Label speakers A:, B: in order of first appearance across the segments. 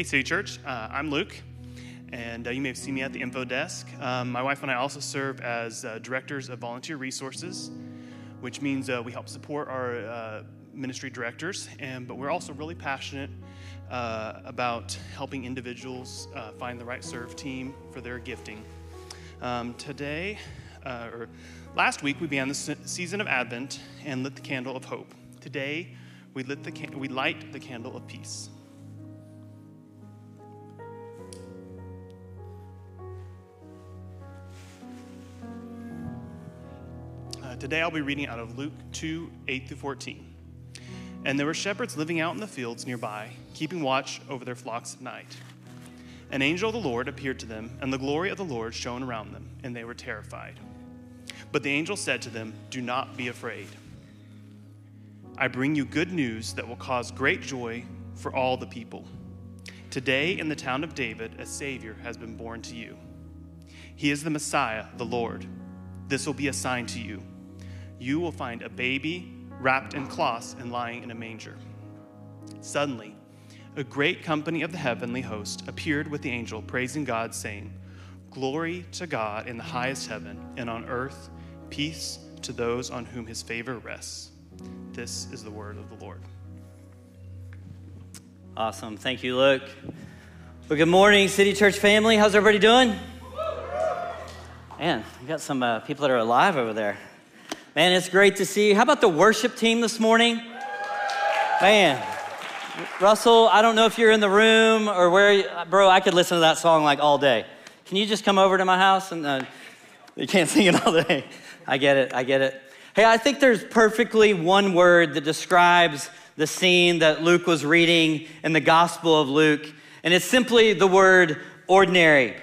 A: Hey, City Church. Uh, I'm Luke, and uh, you may have seen me at the info desk. Um, my wife and I also serve as uh, directors of volunteer resources, which means uh, we help support our uh, ministry directors. And but we're also really passionate uh, about helping individuals find the right serve team for their gifting. Um, today, or last week, we began the season of Advent and lit the candle of hope. Today, we, lit the we light the candle of peace. Today I'll be reading out of Luke 2 8 through 14. And there were shepherds living out in the fields nearby, keeping watch over their flocks at night. An angel of the Lord appeared to them, and the glory of the Lord shone around them, and they were terrified. But the angel said to them, Do not be afraid. I bring you good news that will cause great joy for all the people. Today, in the town of David, a Savior has been born to you. He is the Messiah, the Lord. This will be a sign to you. You will find a baby wrapped in cloths and lying in a manger. Suddenly, a great company of the heavenly host appeared with the angel, praising God, saying, Glory to God in the highest heaven, and on earth, peace to those on whom his favor rests. This is the word of the Lord.
B: Awesome. Thank you, Luke. Well, good morning, City Church family. How's everybody doing? Man, we got some uh, people that are alive over there. Man, it's great to see you. How about the worship team this morning? Man, Russell, I don't know if you're in the room or where, bro, I could listen to that song like all day. Can you just come over to my house? And uh, you can't sing it all day. I get it, I get it. Hey, I think there's perfectly one word that describes the scene that Luke was reading in the Gospel of Luke, and it's simply the word ordinary.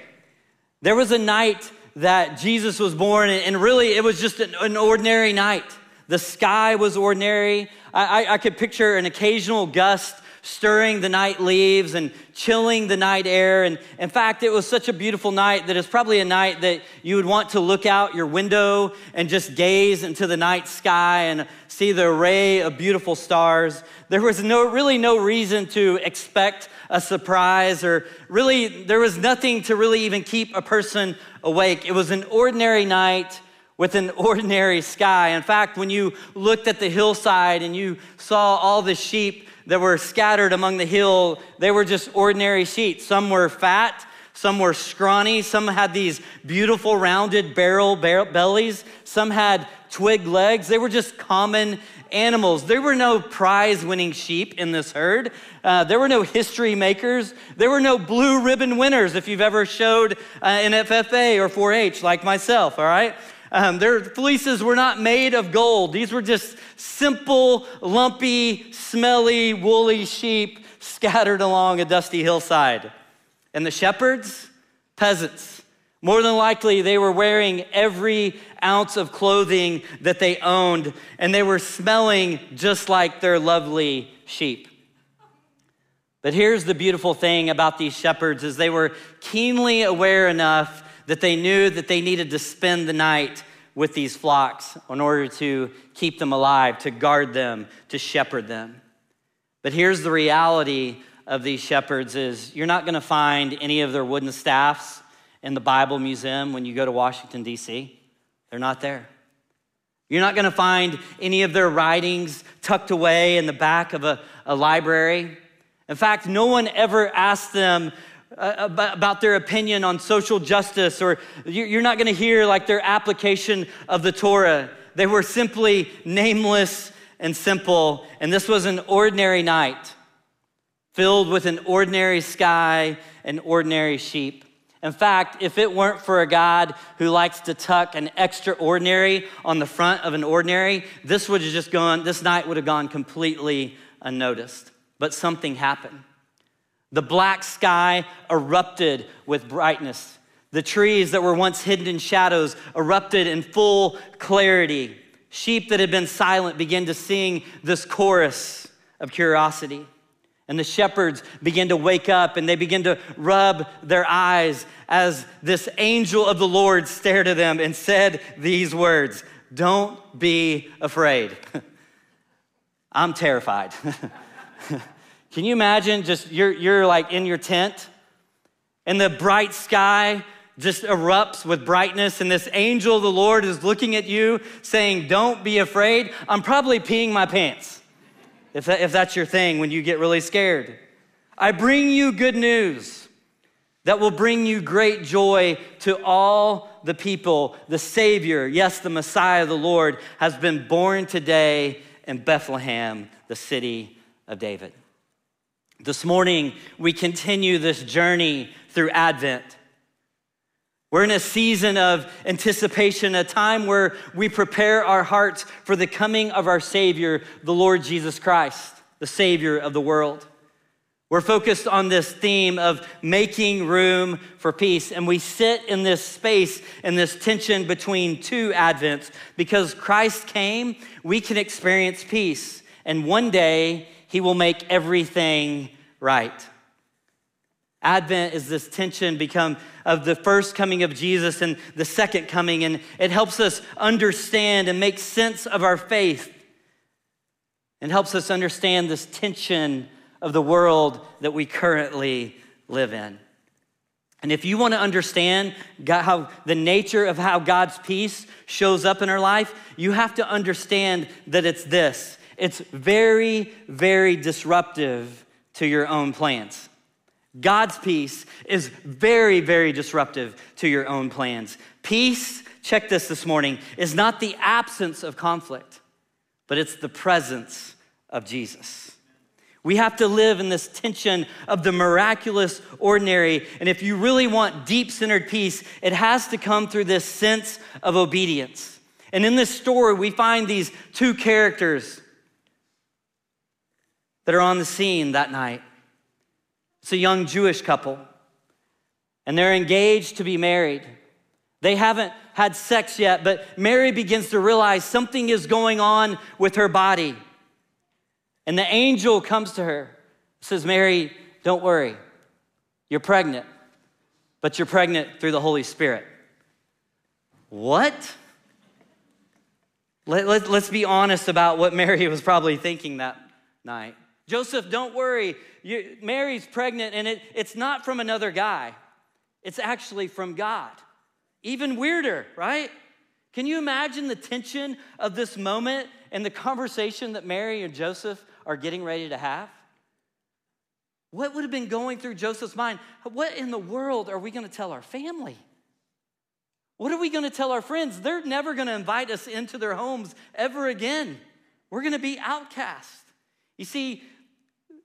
B: There was a night that Jesus was born, and really it was just an, ordinary night. The sky was ordinary. I, I, I could picture an occasional gust stirring the night leaves and chilling the night air. And in fact, it was such a beautiful night that it's probably a night that you would want to look out your window and just gaze into the night sky and see the array of beautiful stars. There was no, really no reason to expect a surprise, or really, there was nothing to really even keep a person awake. It was an ordinary night with an ordinary sky. In fact, when you looked at the hillside and you saw all the sheep that were scattered among the hill, they were just ordinary sheep. Some were fat, some were scrawny, some had these beautiful rounded barrel bellies, some had twig legs. They were just common animals. There were no prize winning sheep in this herd. Uh, there were no history makers. There were no blue ribbon winners if you've ever showed uh, in FFA or 4 H like myself, all right? Um, their fleeces were not made of gold. These were just simple, lumpy, smelly, woolly sheep scattered along a dusty hillside. And the shepherds, peasants. More than likely, they were wearing every ounce of clothing that they owned, and they were smelling just like their lovely sheep. But here's the beautiful thing about these shepherds is they were keenly aware enough that they knew that they needed to spend the night with these flocks in order to keep them alive, to guard them, to shepherd them. But here's the reality of these shepherds is you're not going to find any of their wooden staffs in the Bible Museum when you go to Washington D.C. They're not there. You're not going to find any of their writings tucked away in the back of a, a library. In fact, no one ever asked them uh, about their opinion on social justice, or you're not going to hear like their application of the Torah. They were simply nameless and simple, and this was an ordinary night filled with an ordinary sky and ordinary sheep. In fact, if it weren't for a God who likes to tuck an extraordinary on the front of an ordinary, this would have just gone, this night would have gone completely unnoticed. But something happened. The black sky erupted with brightness. The trees that were once hidden in shadows erupted in full clarity. Sheep that had been silent began to sing this chorus of curiosity. And the shepherds began to wake up and they began to rub their eyes as this angel of the Lord stared at them and said these words Don't be afraid. I'm terrified. Can you imagine just you're, you're like in your tent and the bright sky just erupts with brightness, and this angel of the Lord is looking at you saying, Don't be afraid. I'm probably peeing my pants, if, that, if that's your thing when you get really scared. I bring you good news that will bring you great joy to all the people. The Savior, yes, the Messiah, the Lord, has been born today in Bethlehem, the city of David. This morning, we continue this journey through Advent. We're in a season of anticipation, a time where we prepare our hearts for the coming of our Savior, the Lord Jesus Christ, the Savior of the world. We're focused on this theme of making room for peace. And we sit in this space, in this tension between two Advents. Because Christ came, we can experience peace. And one day, he will make everything right. Advent is this tension become of the first coming of Jesus and the second coming, and it helps us understand and make sense of our faith and helps us understand this tension of the world that we currently live in. And if you want to understand God, how the nature of how God's peace shows up in our life, you have to understand that it's this it's very, very disruptive to your own plans. God's peace is very, very disruptive to your own plans. Peace, check this this morning, is not the absence of conflict, but it's the presence of Jesus. We have to live in this tension of the miraculous ordinary. And if you really want deep centered peace, it has to come through this sense of obedience. And in this story, we find these two characters that are on the scene that night. It's a young Jewish couple, and they're engaged to be married. They haven't had sex yet, but Mary begins to realize something is going on with her body. And the angel comes to her, says, Mary, don't worry. You're pregnant, but you're pregnant through the Holy Spirit. What? Let, let, let's be honest about what Mary was probably thinking that night. Joseph, don't worry. You, Mary's pregnant, and it, it's not from another guy, it's actually from God. Even weirder, right? Can you imagine the tension of this moment and the conversation that Mary and Joseph are getting ready to have? What would have been going through Joseph's mind? What in the world are we going to tell our family? What are we going to tell our friends? They're never going to invite us into their homes ever again. We're going to be outcast. You see,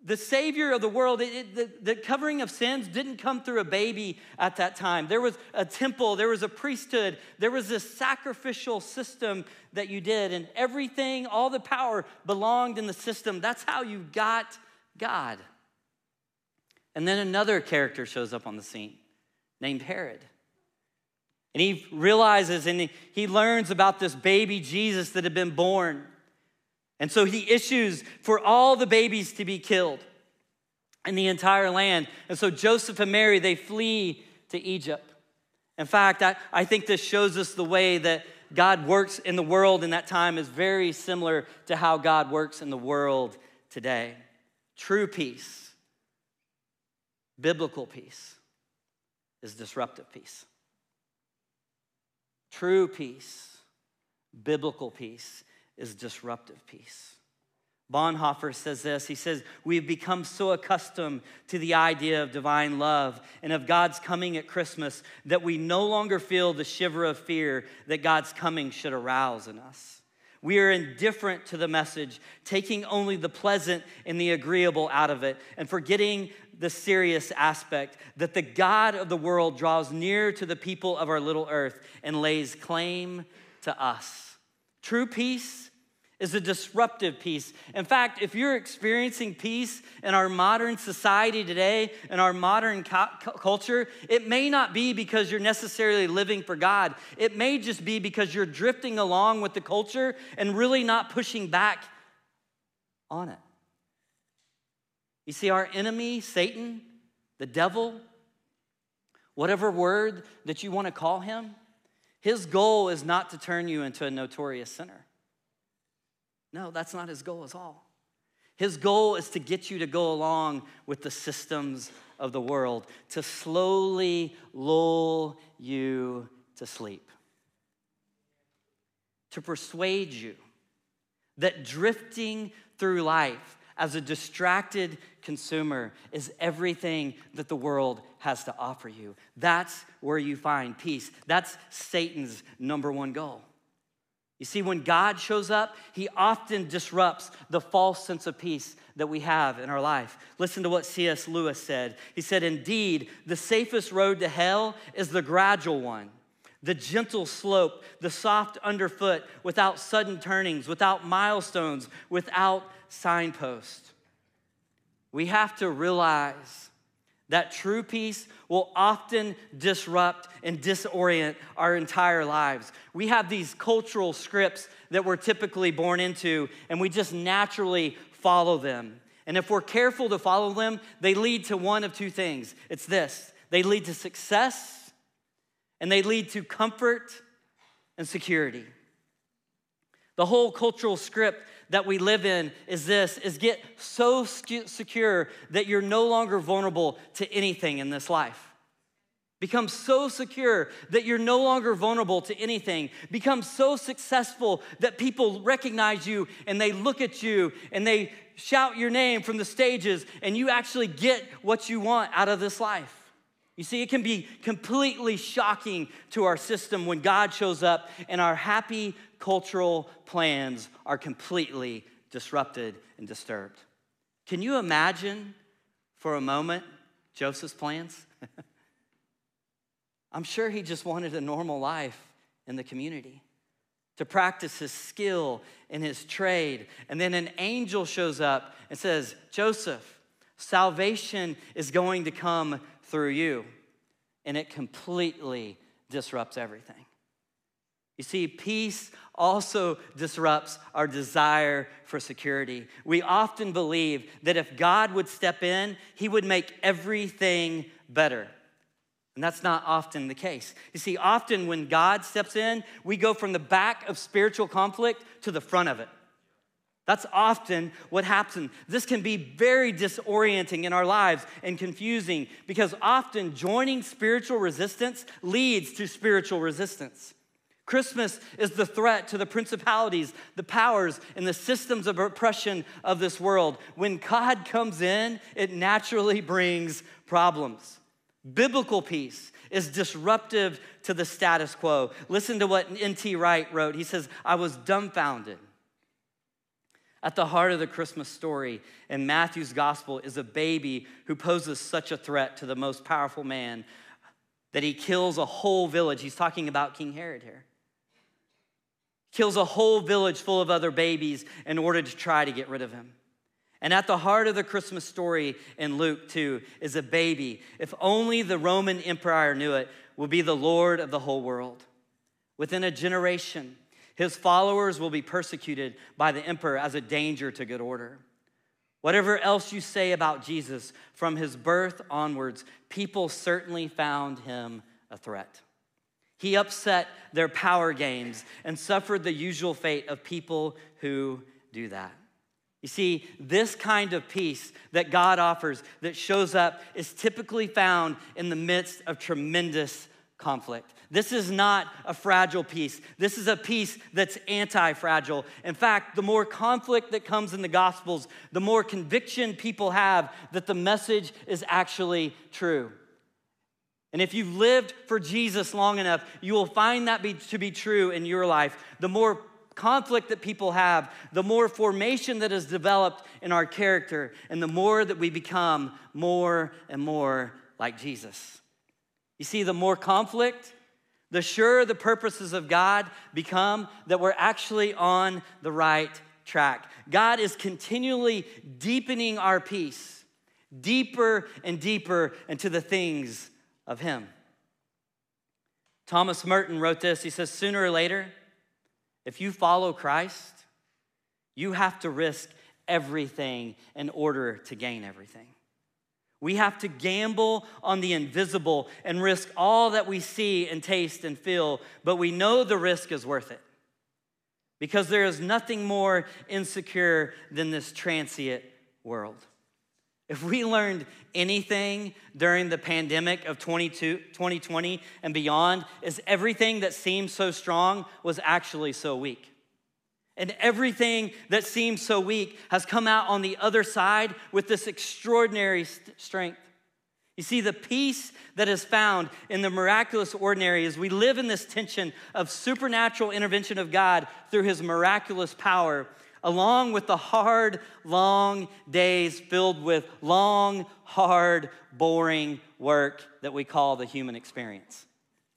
B: the Savior of the world, it, it, the, the covering of sins didn't come through a baby at that time. There was a temple, there was a priesthood, there was this sacrificial system that you did, and everything, all the power belonged in the system. That's how you got God. And then another character shows up on the scene named Herod. And he realizes and he learns about this baby Jesus that had been born. And so he issues for all the babies to be killed in the entire land. And so Joseph and Mary, they flee to Egypt. In fact, I, I think this shows us the way that God works in the world in that time is very similar to how God works in the world today. True peace, biblical peace, is disruptive peace. True peace, biblical peace is disruptive peace. Bonhoeffer says this. He says, We've become so accustomed to the idea of divine love and of God's coming at Christmas that we no longer feel the shiver of fear that God's coming should arouse in us. We are indifferent to the message, taking only the pleasant and the agreeable out of it, and forgetting the serious aspect that the God of the world draws near to the people of our little earth and lays claim to us. True peace is a disruptive peace. In fact, if you're experiencing peace in our modern society today, in our modern culture, it may not be because you're necessarily living for God. It may just be because you're drifting along with the culture and really not pushing back on it. You see, our enemy, Satan, the devil, whatever word that you want to call him, his goal is not to turn you into a notorious sinner. No, that's not his goal at all. His goal is to get you to go along with the systems of the world, to slowly lull you to sleep, to persuade you that drifting through life as a distracted consumer is everything that the world has to offer you. That's where you find peace. That's Satan's number one goal. You see, when God shows up, he often disrupts the false sense of peace that we have in our life. Listen to what C.S. Lewis said. He said, Indeed, the safest road to hell is the gradual one, the gentle slope, the soft underfoot, without sudden turnings, without milestones, without signposts. We have to realize that true peace will often disrupt and disorient our entire lives. We have these cultural scripts that we're typically born into, and we just naturally follow them. And if we're careful to follow them, they lead to one of two things it's this they lead to success, and they lead to comfort and security. The whole cultural script that we live in is this is get so secure that you're no longer vulnerable to anything in this life. Become so secure that you're no longer vulnerable to anything. Become so successful that people recognize you and they look at you and they shout your name from the stages and you actually get what you want out of this life. You see, it can be completely shocking to our system when God shows up and our happy cultural plans are completely disrupted and disturbed. Can you imagine for a moment Joseph's plans? I'm sure he just wanted a normal life in the community to practice his skill in his trade. And then an angel shows up and says, Joseph, salvation is going to come through you. And it completely disrupts everything. You see, peace also disrupts our desire for security. We often believe that if God would step in, he would make everything better. And that's not often the case. You see, often when God steps in, we go from the back of spiritual conflict to the front of it. That's often what happens. This can be very disorienting in our lives and confusing because often joining spiritual resistance leads to spiritual resistance. Christmas is the threat to the principalities, the powers, and the systems of oppression of this world. When God comes in, it naturally brings problems. Biblical peace is disruptive to the status quo. Listen to what N.T. Wright wrote. He says, I was dumbfounded at the heart of the Christmas story in Matthew's gospel is a baby who poses such a threat to the most powerful man that he kills a whole village. He's talking about King Herod here. Kills a whole village full of other babies in order to try to get rid of him. And at the heart of the Christmas story in Luke 2 is a baby. If only the Roman emperor knew it, will be the Lord of the whole world. Within a generation, his followers will be persecuted by the emperor as a danger to good order. Whatever else you say about Jesus, from his birth onwards, people certainly found him a threat. He upset their power games and suffered the usual fate of people who do that. You see, this kind of peace that God offers that shows up is typically found in the midst of tremendous conflict. This is not a fragile peace. This is a peace that's anti fragile. In fact, the more conflict that comes in the Gospels, the more conviction people have that the message is actually true. And if you've lived for Jesus long enough, you will find that be, to be true in your life. The more conflict that people have, the more formation that is developed in our character, and the more that we become more and more like Jesus. You see, the more conflict, the surer the purposes of God become that we're actually on the right track. God is continually deepening our peace deeper and deeper into the things of Him. Thomas Merton wrote this. He says, Sooner or later, if you follow Christ, you have to risk everything in order to gain everything. We have to gamble on the invisible and risk all that we see and taste and feel, but we know the risk is worth it. because there is nothing more insecure than this transient world. If we learned anything during the pandemic of 2020 and beyond, is everything that seemed so strong was actually so weak. And everything that seemed so weak has come out on the other side with this extraordinary st- strength. You see, the peace that is found in the miraculous ordinary is we live in this tension of supernatural intervention of God through his miraculous power, along with the hard, long days filled with long, hard, boring work that we call the human experience.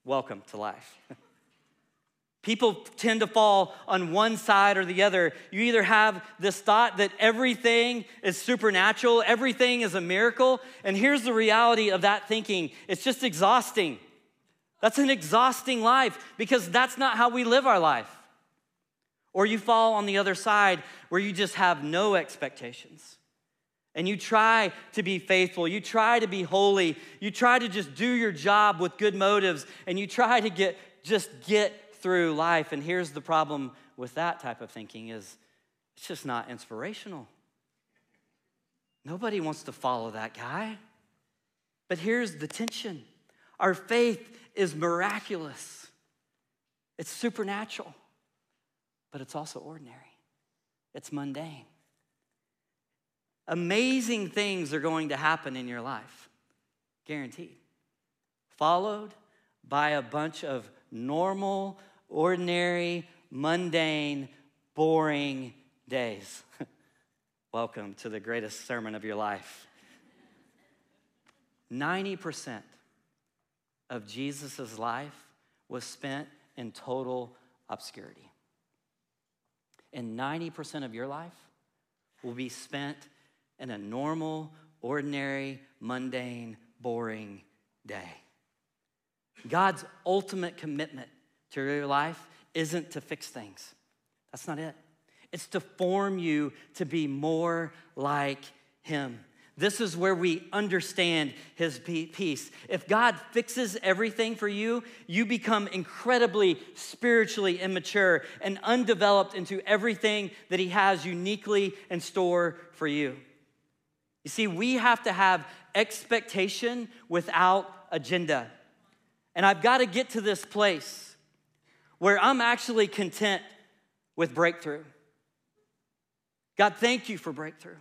B: Welcome to life. People tend to fall on one side or the other. You either have this thought that everything is supernatural, everything is a miracle, and here's the reality of that thinking it's just exhausting. That's an exhausting life because that's not how we live our life. Or you fall on the other side where you just have no expectations. And you try to be faithful, you try to be holy, you try to just do your job with good motives, and you try to get just get through life. And here's the problem with that type of thinking is it's just not inspirational. Nobody wants to follow that guy. But here's the tension. Our faith is miraculous. It's supernatural, but it's also ordinary. It's mundane. Amazing things are going to happen in your life, guaranteed. Followed by a bunch of normal, ordinary, mundane, boring days. Welcome to the greatest sermon of your life. 90% of Jesus' life was spent in total obscurity. And 90% of your life will be spent in a normal, ordinary, mundane, boring day. God's ultimate commitment to your life isn't to fix things. That's not it. It's to form you to be more like Him. This is where we understand His peace. If God fixes everything for you, you become incredibly spiritually immature and undeveloped into everything that He has uniquely in store for you. You see, we have to have expectation without agenda. And I've got to get to this place where I'm actually content with breakthrough. God, thank you for breakthrough.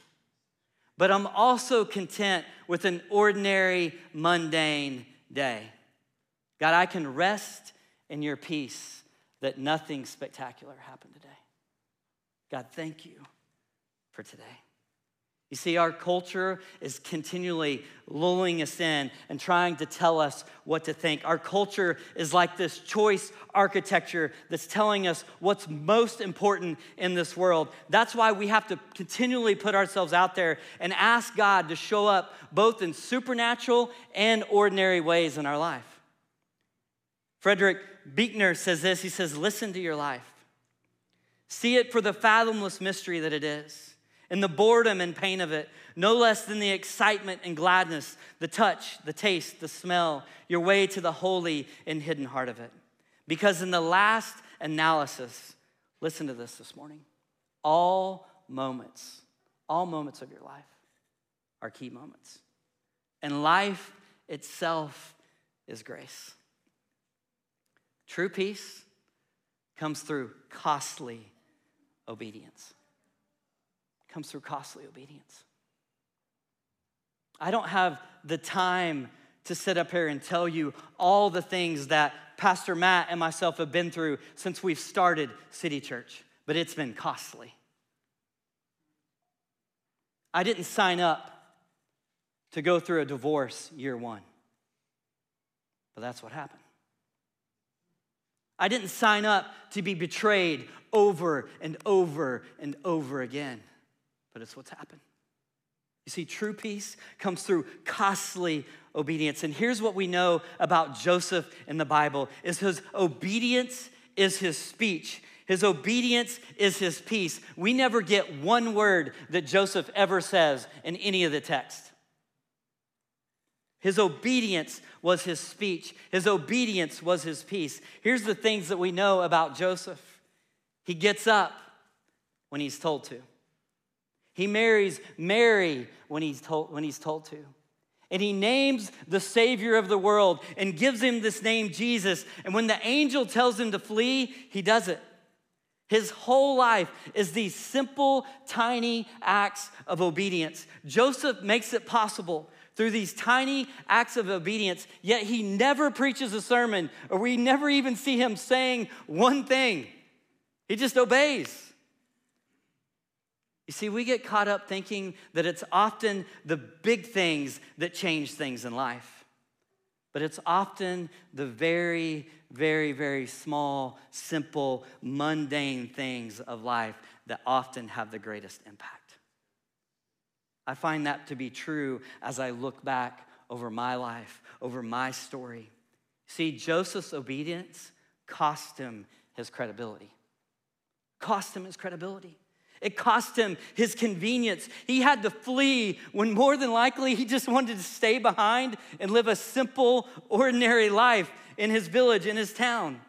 B: But I'm also content with an ordinary, mundane day. God, I can rest in your peace that nothing spectacular happened today. God, thank you for today. You see, our culture is continually lulling us in and trying to tell us what to think. Our culture is like this choice architecture that's telling us what's most important in this world. That's why we have to continually put ourselves out there and ask God to show up both in supernatural and ordinary ways in our life. Frederick Buechner says this he says, Listen to your life, see it for the fathomless mystery that it is and the boredom and pain of it, no less than the excitement and gladness, the touch, the taste, the smell, your way to the holy and hidden heart of it. Because in the last analysis, listen to this this morning, all moments, all moments of your life are key moments. And life itself is grace. True peace comes through costly obedience comes through costly obedience. I don't have the time to sit up here and tell you all the things that Pastor Matt and myself have been through since we've started City Church, but it's been costly. I didn't sign up to go through a divorce year one, but that's what happened. I didn't sign up to be betrayed over and over and over again but it's what's happened. You see, true peace comes through costly obedience. And here's what we know about Joseph in the Bible is his obedience is his speech. His obedience is his peace. We never get one word that Joseph ever says in any of the text. His obedience was his speech. His obedience was his peace. Here's the things that we know about Joseph. He gets up when he's told to. He marries Mary when he's told, when he's told to. And he names the Savior of the world and gives him this name, Jesus. And when the angel tells him to flee, he does it. His whole life is these simple, tiny acts of obedience. Joseph makes it possible through these tiny acts of obedience, yet he never preaches a sermon, or we never even see him saying one thing. He just obeys. You see, we get caught up thinking that it's often the big things that change things in life, but it's often the very, very, very small, simple, mundane things of life that often have the greatest impact. I find that to be true as I look back over my life, over my story. See, Joseph's obedience cost him his credibility. Cost him his credibility. It cost him his convenience. He had to flee when more than likely he just wanted to stay behind and live a simple, ordinary life in his village, in his town.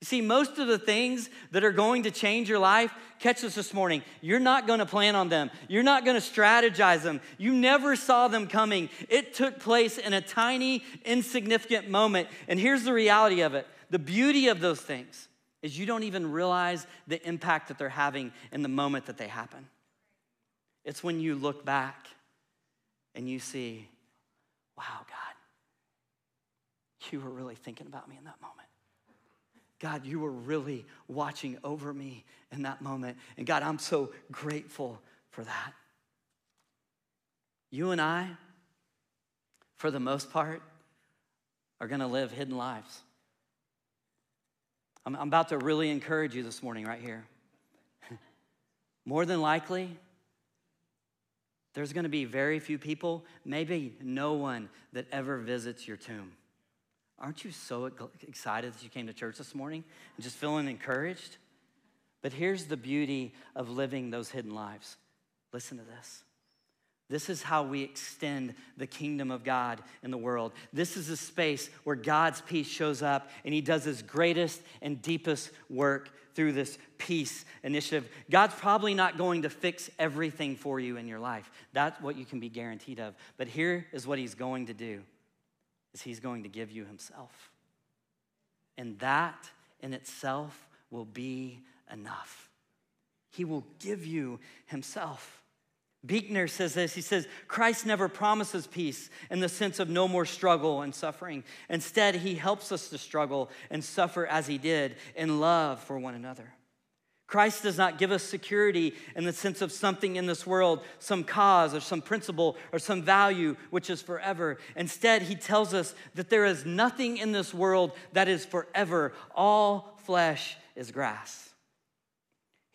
B: You see, most of the things that are going to change your life, catch us this morning, you're not going to plan on them. You're not going to strategize them. You never saw them coming. It took place in a tiny, insignificant moment. And here's the reality of it the beauty of those things is you don't even realize the impact that they're having in the moment that they happen. It's when you look back and you see, wow, God, you were really thinking about me in that moment. God, you were really watching over me in that moment. And God, I'm so grateful for that. You and I, for the most part, are going to live hidden lives. I'm, I'm about to really encourage you this morning, right here. More than likely, there's going to be very few people, maybe no one, that ever visits your tomb. Aren't you so excited that you came to church this morning and just feeling encouraged? But here's the beauty of living those hidden lives. Listen to this. This is how we extend the kingdom of God in the world. This is a space where God's peace shows up and he does his greatest and deepest work through this peace initiative. God's probably not going to fix everything for you in your life. That's what you can be guaranteed of. But here is what he's going to do. Is he's going to give you himself. And that in itself will be enough. He will give you himself. Buechner says this he says, Christ never promises peace in the sense of no more struggle and suffering. Instead, he helps us to struggle and suffer as he did in love for one another. Christ does not give us security in the sense of something in this world, some cause or some principle or some value which is forever. Instead, he tells us that there is nothing in this world that is forever. All flesh is grass.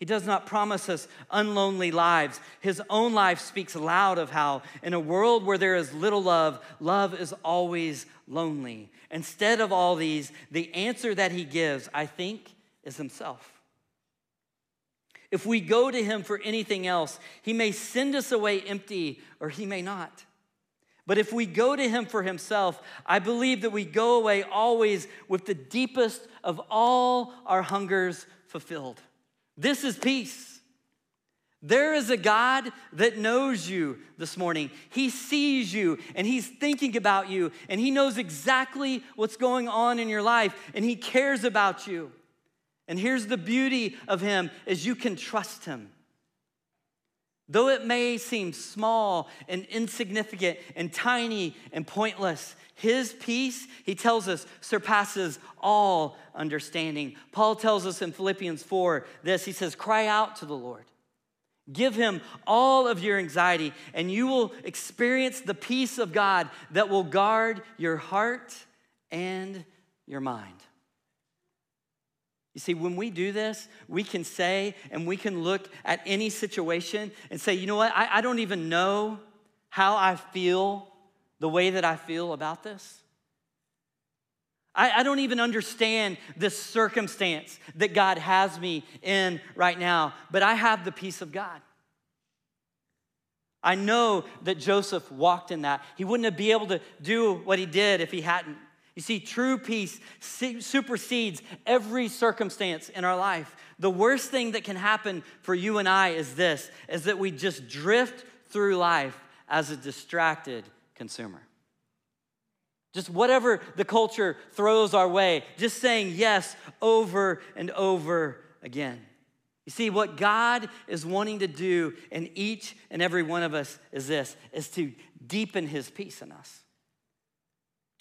B: He does not promise us unlonely lives. His own life speaks loud of how, in a world where there is little love, love is always lonely. Instead of all these, the answer that he gives, I think, is himself. If we go to him for anything else, he may send us away empty or he may not. But if we go to him for himself, I believe that we go away always with the deepest of all our hungers fulfilled. This is peace. There is a God that knows you this morning. He sees you and he's thinking about you and he knows exactly what's going on in your life and he cares about you. And here's the beauty of him is you can trust him. Though it may seem small and insignificant and tiny and pointless, his peace, he tells us, surpasses all understanding. Paul tells us in Philippians 4 this he says, Cry out to the Lord. Give him all of your anxiety, and you will experience the peace of God that will guard your heart and your mind. You see, when we do this, we can say and we can look at any situation and say, you know what, I, I don't even know how I feel the way that I feel about this. I, I, don't even understand this circumstance that God has me in right now, but I have the peace of God. I know that Joseph walked in that. He wouldn't have been able to do what he did if he hadn't. You see, true peace supersedes every circumstance in our life. The worst thing that can happen for you and I is this is that we just drift through life as a distracted consumer. Just whatever the culture throws our way, just saying yes over and over again. You see, what God is wanting to do in each and every one of us is this, is to deepen his peace in us.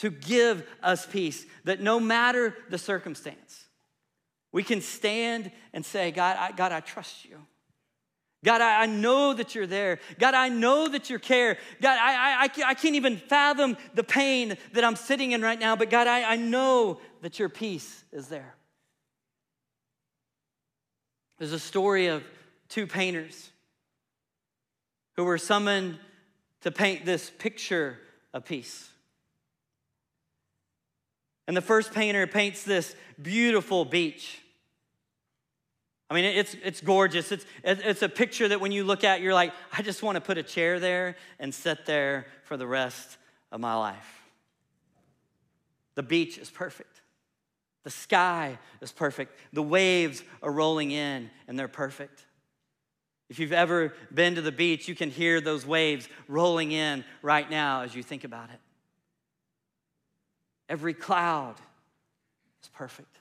B: To give us peace, that no matter the circumstance, we can stand and say, God, I, God, I trust you. God, I, I, know that you're there. God, I know that you care. God, I, I, I can't even fathom the pain that I'm sitting in right now, but God, I, I know that your peace is there. There's a story of two painters who were summoned to paint this picture of peace. And the first painter paints this beautiful beach. I mean, it's, it's gorgeous. It's, it's a picture that when you look at, you're like, I just want to put a chair there and sit there for the rest of my life. The beach is perfect. The sky is perfect. The waves are rolling in and they're perfect. If you've ever been to the beach, you can hear those waves rolling in right now as you think about it. Every cloud is perfect.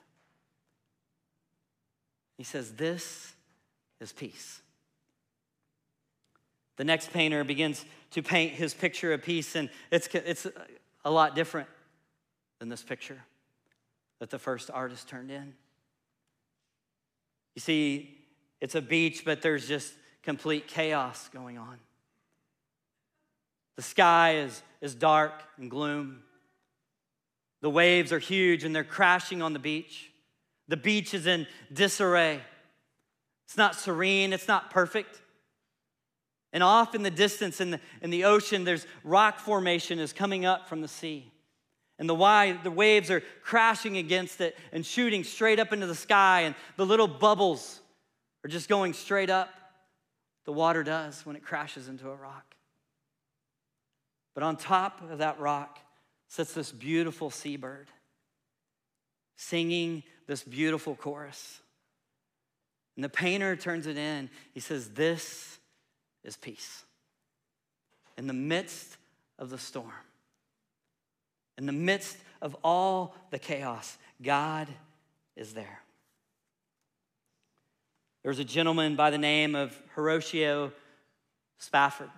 B: He says, This is peace. The next painter begins to paint his picture of peace, and it's, it's a lot different than this picture that the first artist turned in. You see, it's a beach, but there's just complete chaos going on. The sky is, is dark and gloom. The waves are huge and they're crashing on the beach. The beach is in disarray. It's not serene, it's not perfect. And off in the distance in the, in the ocean, there's rock formation is coming up from the sea. And the, wide, the waves are crashing against it and shooting straight up into the sky, and the little bubbles are just going straight up. The water does when it crashes into a rock. But on top of that rock sits this beautiful seabird singing this beautiful chorus. And the painter turns it in. He says, This is peace. In the midst of the storm, in the midst of all the chaos, God is there. There was a gentleman by the name of Horatio Spafford.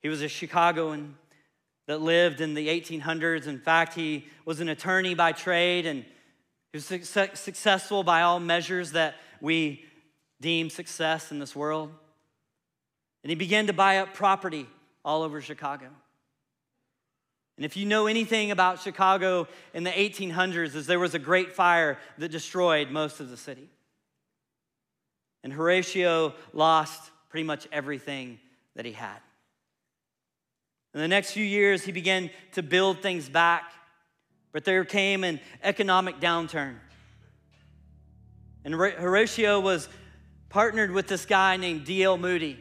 B: He was a Chicagoan that lived in the 1800s. In fact, he was an attorney by trade and he was successful by all measures that we deem success in this world. And he began to buy up property all over Chicago. And if you know anything about Chicago in the 1800s, is there was a great fire that destroyed most of the city. And Horatio lost pretty much everything that he had. In the next few years, he began to build things back, but there came an economic downturn. And Horatio was partnered with this guy named D.L. Moody,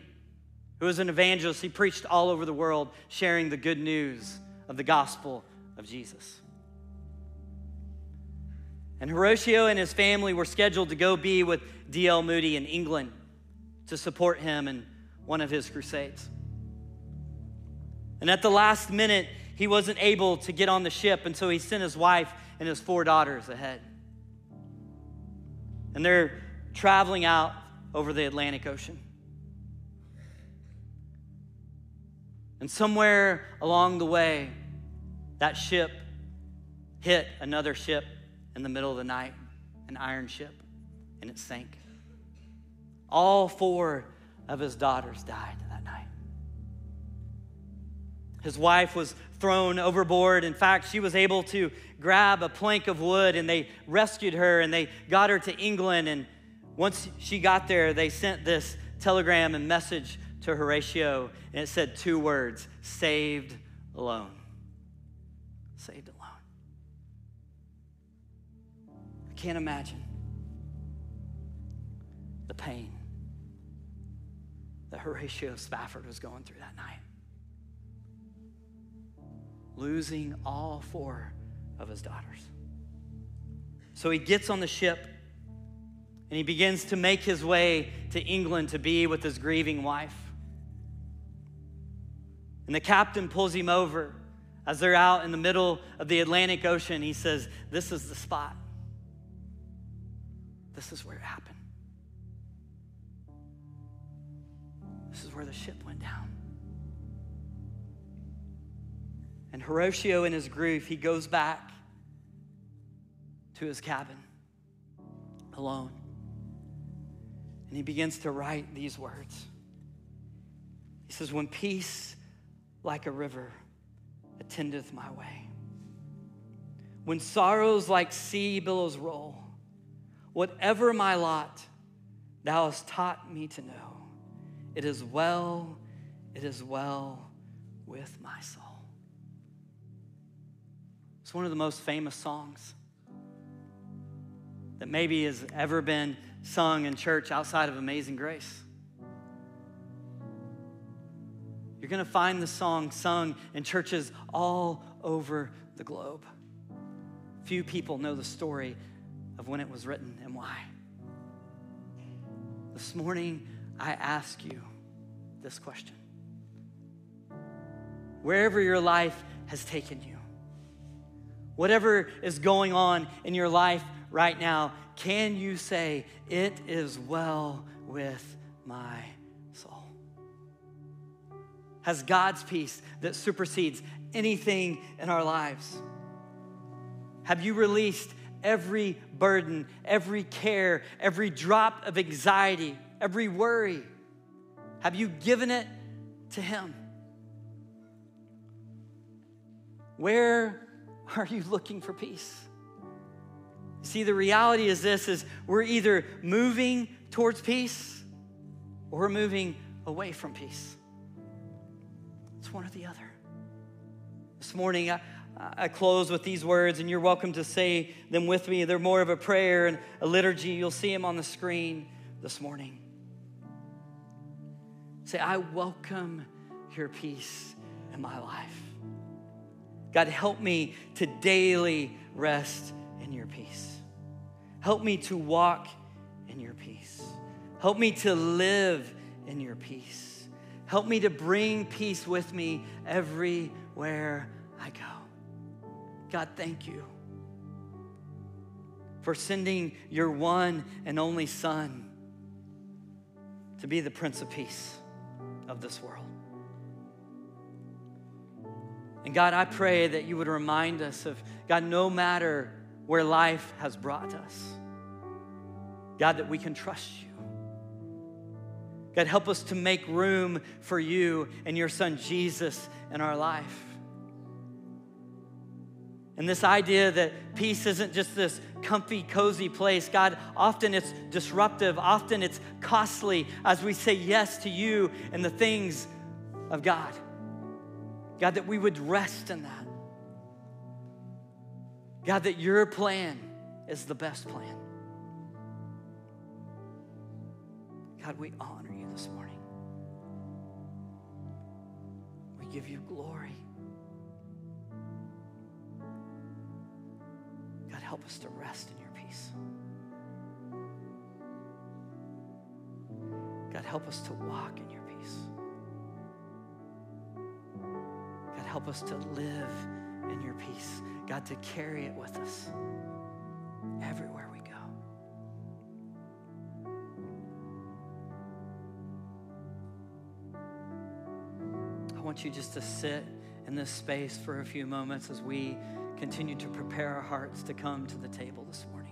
B: who was an evangelist. He preached all over the world, sharing the good news of the gospel of Jesus. And Horatio and his family were scheduled to go be with D.L. Moody in England to support him in one of his crusades. And at the last minute, he wasn't able to get on the ship, and so he sent his wife and his four daughters ahead. And they're traveling out over the Atlantic Ocean. And somewhere along the way, that ship hit another ship in the middle of the night, an iron ship, and it sank. All four of his daughters died. His wife was thrown overboard. In fact, she was able to grab a plank of wood and they rescued her and they got her to England. And once she got there, they sent this telegram and message to Horatio and it said two words saved alone. Saved alone. I can't imagine the pain that Horatio Spafford was going through that night. Losing all four of his daughters. So he gets on the ship and he begins to make his way to England to be with his grieving wife. And the captain pulls him over as they're out in the middle of the Atlantic Ocean. He says, This is the spot. This is where it happened. This is where the ship went down. And Horatio, in his grief, he goes back to his cabin alone. And he begins to write these words. He says, When peace like a river attendeth my way, when sorrows like sea billows roll, whatever my lot, thou hast taught me to know, it is well, it is well with my soul. It's one of the most famous songs that maybe has ever been sung in church outside of Amazing Grace. You're going to find the song sung in churches all over the globe. Few people know the story of when it was written and why. This morning, I ask you this question Wherever your life has taken you, whatever is going on in your life right now, can you say, It is well with my soul? Has God's peace that supersedes anything in our lives? Have you released every burden, every care, every drop of anxiety, every worry? Have you given it to Him? Where are you looking for peace? See, the reality is this is we're either moving towards peace or we're moving away from peace. It's one or the other. This morning, I, I close with these words, and you're welcome to say them with me. They're more of a prayer and a liturgy. You'll see them on the screen this morning. Say, I welcome your peace in my life. God, help me to daily rest in your peace. Help me to walk in your peace. Help me to live in your peace. Help me to bring peace with me everywhere I go. God, thank you for sending your one and only Son to be the Prince of Peace of this world. And God, I pray that you would remind us of, God, no matter where life has brought us. God, that we can trust you. God, help us to make room for you and your son Jesus in our life. And this idea that peace isn't just this comfy, cozy place. God, often it's disruptive, often it's costly as we say yes to you and the things of God. God, that we would rest in that. God, that your plan is the best plan. God, we honor you this morning. We give you glory. God, help us to rest in your peace. God, help us to walk in your us to live in your peace. God, to carry it with us everywhere we go. I want you just to sit in this space for a few moments as we continue to prepare our hearts to come to the table this morning.